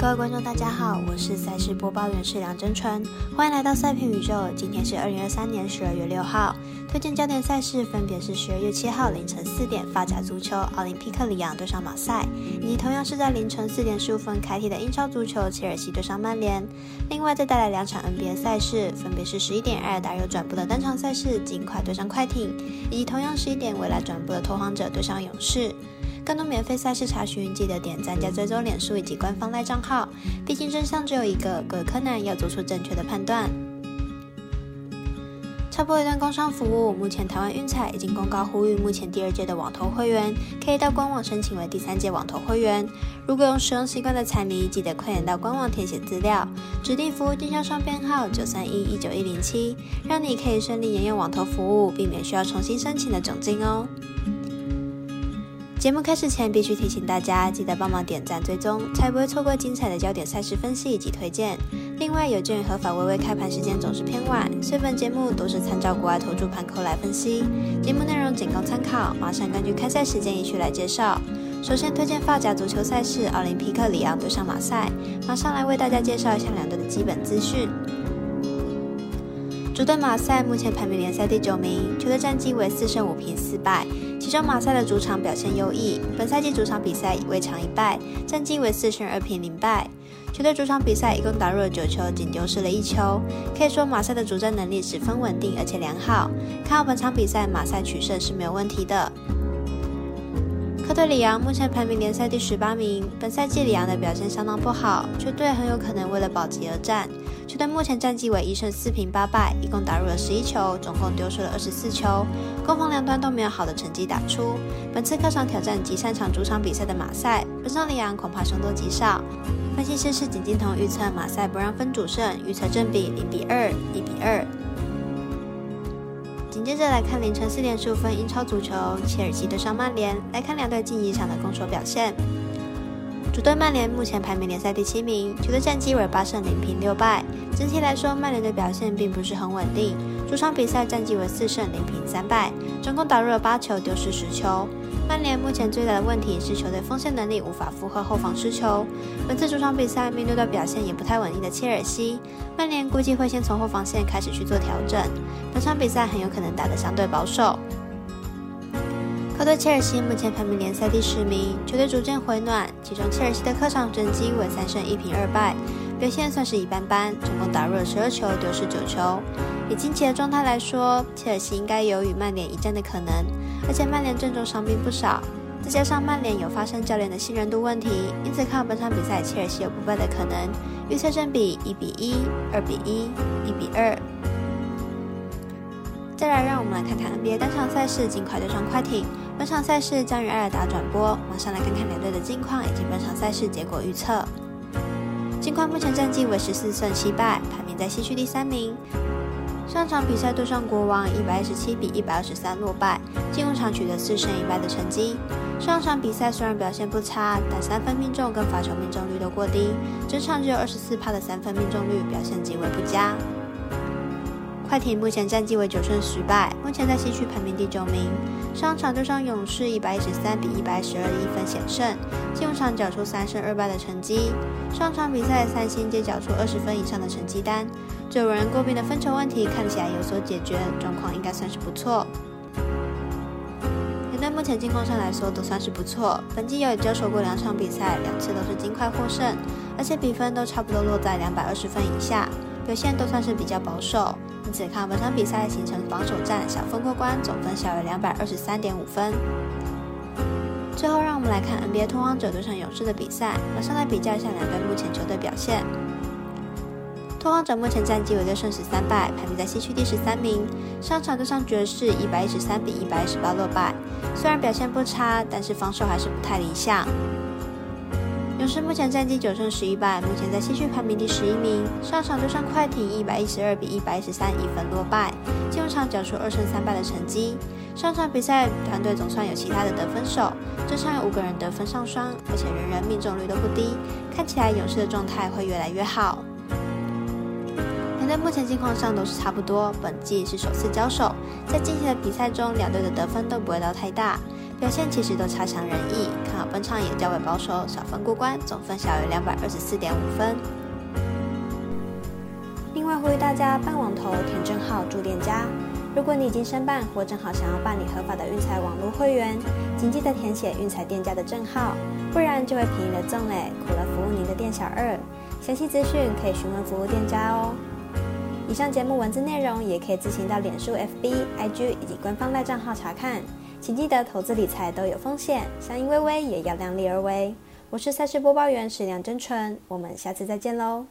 各位观众，大家好，我是赛事播报员是梁真纯，欢迎来到赛评宇宙。今天是二零二三年十二月六号，推荐焦点赛事分别是十二月七号凌晨四点发甲足球奥林匹克里昂对上马赛，以及同样是在凌晨四点十五分开踢的英超足球切尔西对上曼联。另外再带来两场 NBA 赛事，分别是十一点爱尔达有转播的单场赛事尽快对上快艇，以及同样十一点未来转播的拓荒者对上勇士。更多免费赛事查询，记得点赞加追踪脸书以及官方赖账号。毕竟真相只有一个，各位柯南要做出正确的判断。插播一段工商服务：目前台湾运彩已经公告呼吁，目前第二届的网投会员可以到官网申请为第三届网投会员。如果有使用习惯的彩迷，记得快点到官网填写资料，指定服务经销商编号九三一一九一零七，让你可以顺利沿用网投服务，避免需要重新申请的窘境哦。节目开始前，必须提醒大家，记得帮忙点赞、追踪，才不会错过精彩的焦点赛事分析以及推荐。另外，有鉴于合法微微开盘时间总是偏晚，所以本节目都是参照国外投注盘口来分析，节目内容仅供参考。马上根据开赛时间依序来介绍。首先推荐发甲足球赛事，奥林匹克里昂对上马赛。马上来为大家介绍一下两队的基本资讯。主队马赛目前排名联赛第九名，球队战绩为四胜五平四败。其中马赛的主场表现优异，本赛季主场比赛未尝一败，战绩为四胜二平零败。球队主场比赛一共打入了九球，仅丢失了一球，可以说马赛的主战能力十分稳定而且良好。看好本场比赛，马赛取胜是没有问题的。客队里昂目前排名联赛第十八名，本赛季里昂的表现相当不好，球队很有可能为了保级而战。球队目前战绩为一胜四平八败，一共打入了十一球，总共丢失了二十四球，攻防两端都没有好的成绩打出。本次客场挑战极擅长主场比赛的马赛，本场里昂恐怕凶多吉少。分析师是景金童预测马赛不让分主胜，预测正比零比二、一比二。紧接着来看凌晨四点十五分英超足球，切尔西对上曼联。来看两队近一场的攻守表现。主队曼联目前排名联赛第七名，球队战绩为八胜零平六败。整体来说，曼联的表现并不是很稳定。主场比赛战绩为四胜零平三败，总共打入了八球，丢失十球。曼联目前最大的问题是球队锋线能力无法负荷后防失球。本次主场比赛面对到表现也不太稳定的切尔西，曼联估计会先从后防线开始去做调整。本场比赛很有可能打得相对保守。客队切尔西目前排名联赛第十名，球队逐渐回暖，其中切尔西的客场成绩为三胜一平二败，表现算是一般般，总共打入了十二球，丢失九球。以近期的状态来说，切尔西应该有与曼联一战的可能，而且曼联阵中伤兵不少，再加上曼联有发生教练的信任度问题，因此看本场比赛切尔西有不败的可能，预测正比一比一、二比一、一比二。再来，让我们来看看 NBA 单场赛事，尽快对上快艇。本场赛事将于埃尔达转播。马上来看看两队的近况以及本场赛事结果预测。近况目前战绩为十四胜七败，排名在西区第三名。上场比赛对上国王，一百二十七比一百二十三落败，进入场取得四胜一败的成绩。上场比赛虽然表现不差，但三分命中跟罚球命中率都过低，整场只有二十四帕的三分命中率，表现极为不佳。快艇目前战绩为九胜十败，目前在西区排名第九名。上场对上勇士一百一十三比一百十二一分险胜，进入场缴出三胜二败的成绩。上场比赛三星皆缴出二十分以上的成绩单，最为人诟病的分球问题看起来有所解决，状况应该算是不错。两队目前进攻上来说都算是不错，本季有也交手过两场比赛，两次都是金块获胜，而且比分都差不多落在两百二十分以下，表现都算是比较保守。因此，看本场比赛形成防守战，小分过关，总分小于两百二十三点五分。最后，让我们来看 NBA 拓荒者对上勇士的比赛，马上来比较一下两队目前球队表现。拓荒者目前战绩为六胜十三败，排名在西区第十三名。上场对上爵士一百一十三比一百一十八落败，虽然表现不差，但是防守还是不太理想。勇士目前战绩九胜十一败，目前在西区排名第十一名。上场对上快艇一百一十二比一百一十三一分落败，进入场缴出二胜三败的成绩。上场比赛团队总算有其他的得分手，这场有五个人得分上双，而且人人命中率都不低，看起来勇士的状态会越来越好。两队目前境况上都是差不多，本季是首次交手，在近期的比赛中，两队的得分都不会到太大。表现其实都差强人意。看好本场也较为保守，小分过关，总分小于两百二十四点五分。另外呼吁大家办网投填证号注店家。如果你已经申办或正好想要办理合法的运财网络会员，请记得填写运财店家的证号，不然就会便宜了赠嘞，苦了服务您的店小二。详细资讯可以询问服务店家哦。以上节目文字内容也可以自行到脸书、FB、IG 以及官方赖账号查看。请记得投资理财都有风险，相信微微也要量力而为。我是赛事播报员史梁真纯，我们下次再见喽。